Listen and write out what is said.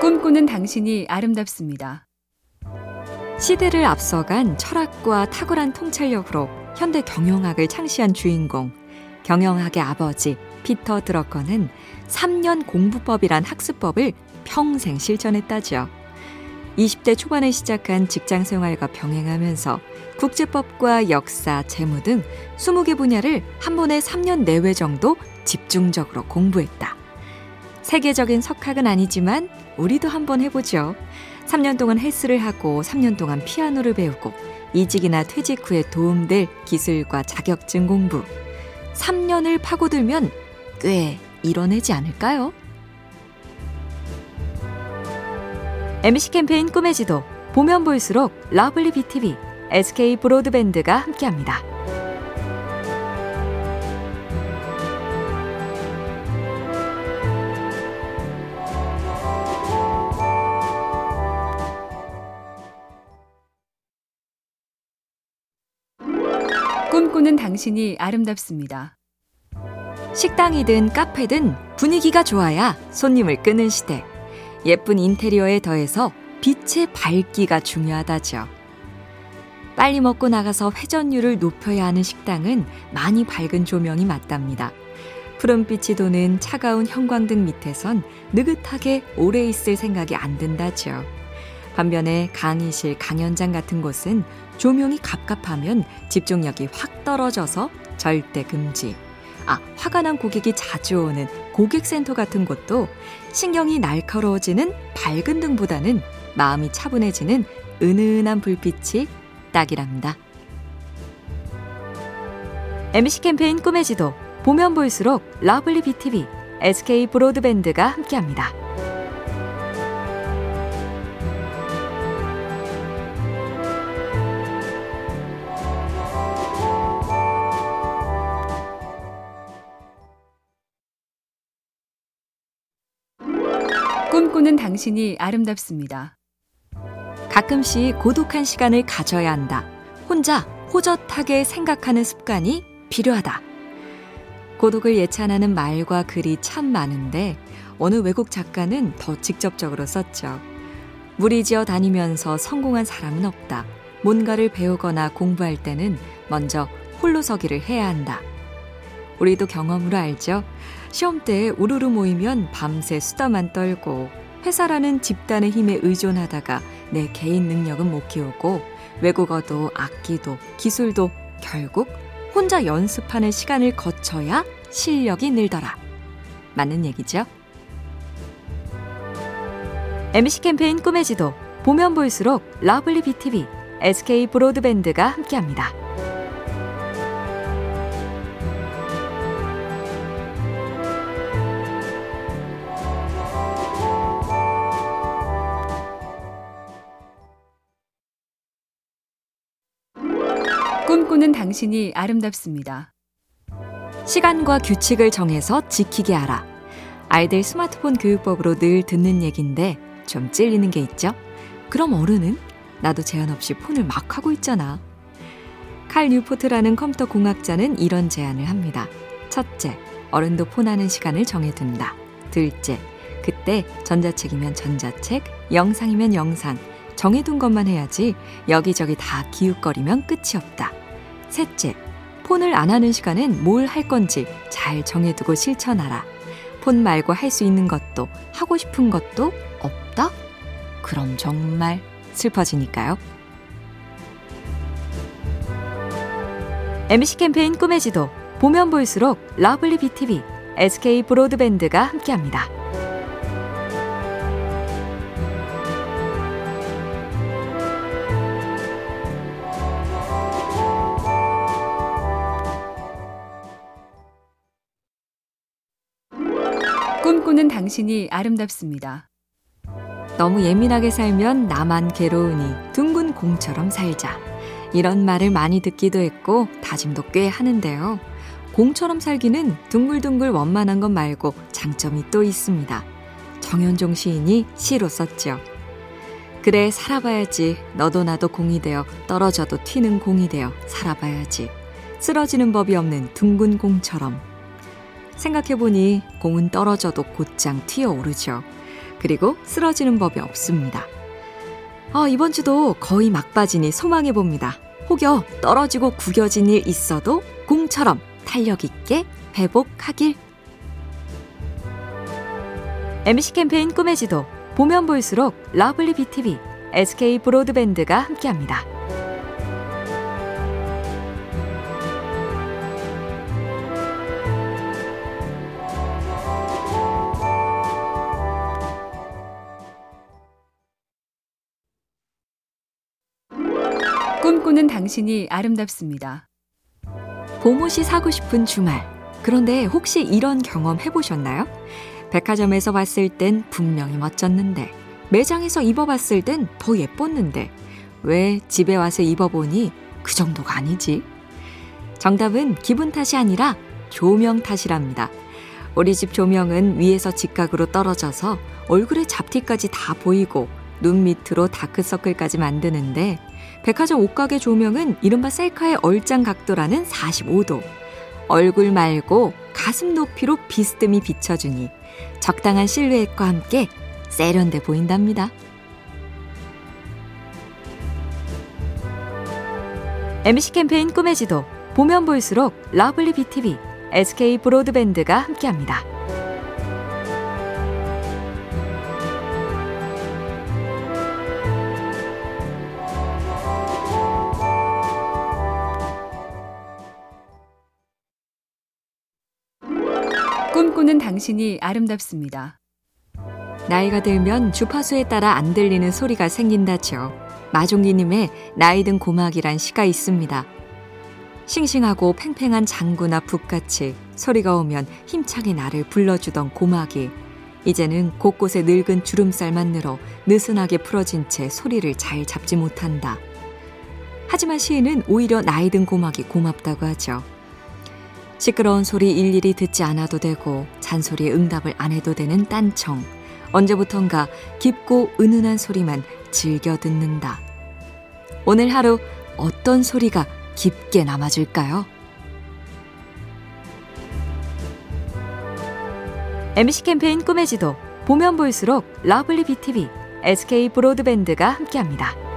꿈꾸는 당신이 아름답습니다. 시대를 앞서간 철학과 탁월한 통찰력으로 현대 경영학을 창시한 주인공, 경영학의 아버지 피터 드러커는 3년 공부법이란 학습법을 평생 실천했다죠. 20대 초반에 시작한 직장 생활과 병행하면서 국제법과 역사, 재무 등 20개 분야를 한 번에 3년 내외 정도 집중적으로 공부했다. 세계적인 석학은 아니지만 우리도 한번 해보죠. 3년 동안 헬스를 하고 3년 동안 피아노를 배우고 이직이나 퇴직 후에 도움될 기술과 자격증 공부. 3년을 파고들면 꽤 이뤄내지 않을까요? MC 캠페인 꿈의 지도 보면 볼수록 lovely BTV, SK 브로드밴드가 함께합니다. 꿈꾸는 당신이 아름답습니다. 식당이든 카페든 분위기가 좋아야 손님을 끄는 시대. 예쁜 인테리어에 더해서 빛의 밝기가 중요하다죠. 빨리 먹고 나가서 회전율을 높여야 하는 식당은 많이 밝은 조명이 맞답니다. 푸른빛이 도는 차가운 형광등 밑에선 느긋하게 오래 있을 생각이 안 든다죠. 반면에 강의실, 강연장 같은 곳은 조명이 갑갑하면 집중력이 확 떨어져서 절대 금지. 아, 화가 난 고객이 자주 오는 고객센터 같은 곳도 신경이 날카로워지는 밝은 등보다는 마음이 차분해지는 은은한 불빛이 딱이랍니다. MC 캠페인 꿈의 지도 보면 볼수록 lovely BTV, SK 브로드밴드가 함께합니다. 꿈꾸는 당신이 아름답습니다. 가끔씩 고독한 시간을 가져야 한다. 혼자 호젓하게 생각하는 습관이 필요하다. 고독을 예찬하는 말과 글이 참 많은데 어느 외국 작가는 더 직접적으로 썼죠. 무리지어 다니면서 성공한 사람은 없다. 뭔가를 배우거나 공부할 때는 먼저 홀로서기를 해야 한다. 우리도 경험으로 알죠. 시험 때 우르르 모이면 밤새 수다만 떨고 회사라는 집단의 힘에 의존하다가 내 개인 능력은 못 키우고 외국어도 악기도 기술도 결국 혼자 연습하는 시간을 거쳐야 실력이 늘더라. 맞는 얘기죠? MC 캠페인 꿈의 지도 보면 볼수록 lovely BTV, SK 브로드밴드가 함께합니다. 꿈꾸는 당신이 아름답습니다. 시간과 규칙을 정해서 지키게 하라. 아이들 스마트폰 교육법으로 늘 듣는 얘긴데 좀 찔리는 게 있죠? 그럼 어른은? 나도 제한 없이 폰을 막 하고 있잖아. 칼 뉴포트라는 컴퓨터 공학자는 이런 제안을 합니다. 첫째, 어른도 폰하는 시간을 정해둔다. 둘째, 그때 전자책이면 전자책, 영상이면 영상, 정해둔 것만 해야지 여기저기 다 기웃거리면 끝이 없다. 셋째, 폰을 안 하는 시간엔 뭘 할 건지 잘 정해두고 실천하라. 폰 말고 할 수 있는 것도 하고 싶은 것도 없다? 그럼 정말 슬퍼지니까요. MC 캠페인 꿈의 지도 보면 볼수록 lovely BTV, SK 브로드밴드가 함께합니다. 꿈꾸는 당신이 아름답습니다. 너무 예민하게 살면 나만 괴로우니 둥근 공처럼 살자. 이런 말을 많이 듣기도 했고 다짐도 꽤 하는데요. 공처럼 살기는 둥글둥글 원만한 것 말고 장점이 또 있습니다. 정현종 시인이 시로 썼죠. 그래 살아봐야지 너도 나도 공이 되어 떨어져도 튀는 공이 되어 살아봐야지 쓰러지는 법이 없는 둥근 공처럼 생각해보니 공은 떨어져도 곧장 튀어오르죠. 그리고 쓰러지는 법이 없습니다. 아, 이번 주도 거의 막바지니 소망해 봅니다. 혹여 떨어지고 구겨진 일 있어도 공처럼 탄력 있게 회복하길. MC 캠페인 꿈의 지도 보면 볼수록 lovely BTV, SK 브로드밴드가 함께합니다. 꿈꾸는 당신이 아름답습니다. 봄옷이 사고 싶은 주말. 그런데 혹시 이런 경험 해보셨나요? 백화점에서 봤을 땐 분명히 멋졌는데, 매장에서 입어봤을 땐 더 예뻤는데, 왜 집에 와서 입어보니 그 정도가 아니지? 정답은 기분 탓이 아니라 조명 탓이랍니다. 우리 집 조명은 위에서 직각으로 떨어져서 얼굴에 잡티까지 다 보이고 눈 밑으로 다크서클까지 만드는데 백화점 옷가게 조명은 이른바 셀카의 얼짱 각도라는 45도. 얼굴 말고 가슴 높이로 비스듬히 비춰주니 적당한 실루엣과 함께 세련돼 보인답니다. MBC 캠페인 꿈의 지도 보면 볼수록 lovely BTV, SK 브로드밴드가 함께합니다. 꿈꾸는 당신이 아름답습니다. 나이가 들면 주파수에 따라 안 들리는 소리가 생긴다죠. 마종기님의 나이 든 고막이란 시가 있습니다. 싱싱하고 팽팽한 장구나 북같이 소리가 오면 힘차게 나를 불러주던 고막이 이제는 곳곳에 늙은 주름살만 늘어 느슨하게 풀어진 채 소리를 잘 잡지 못한다. 하지만 시인은 오히려 나이 든 고막이 고맙다고 하죠. 시끄러운 소리 일일이 듣지 않아도 되고 잔소리에 응답을 안 해도 되는 딴청. 언제부턴가 깊고 은은한 소리만 즐겨 듣는다. 오늘 하루 어떤 소리가 깊게 남아줄까요? MBC 캠페인 꿈의 지도 보면 볼수록 lovely BTV, SK 브로드밴드가 함께합니다.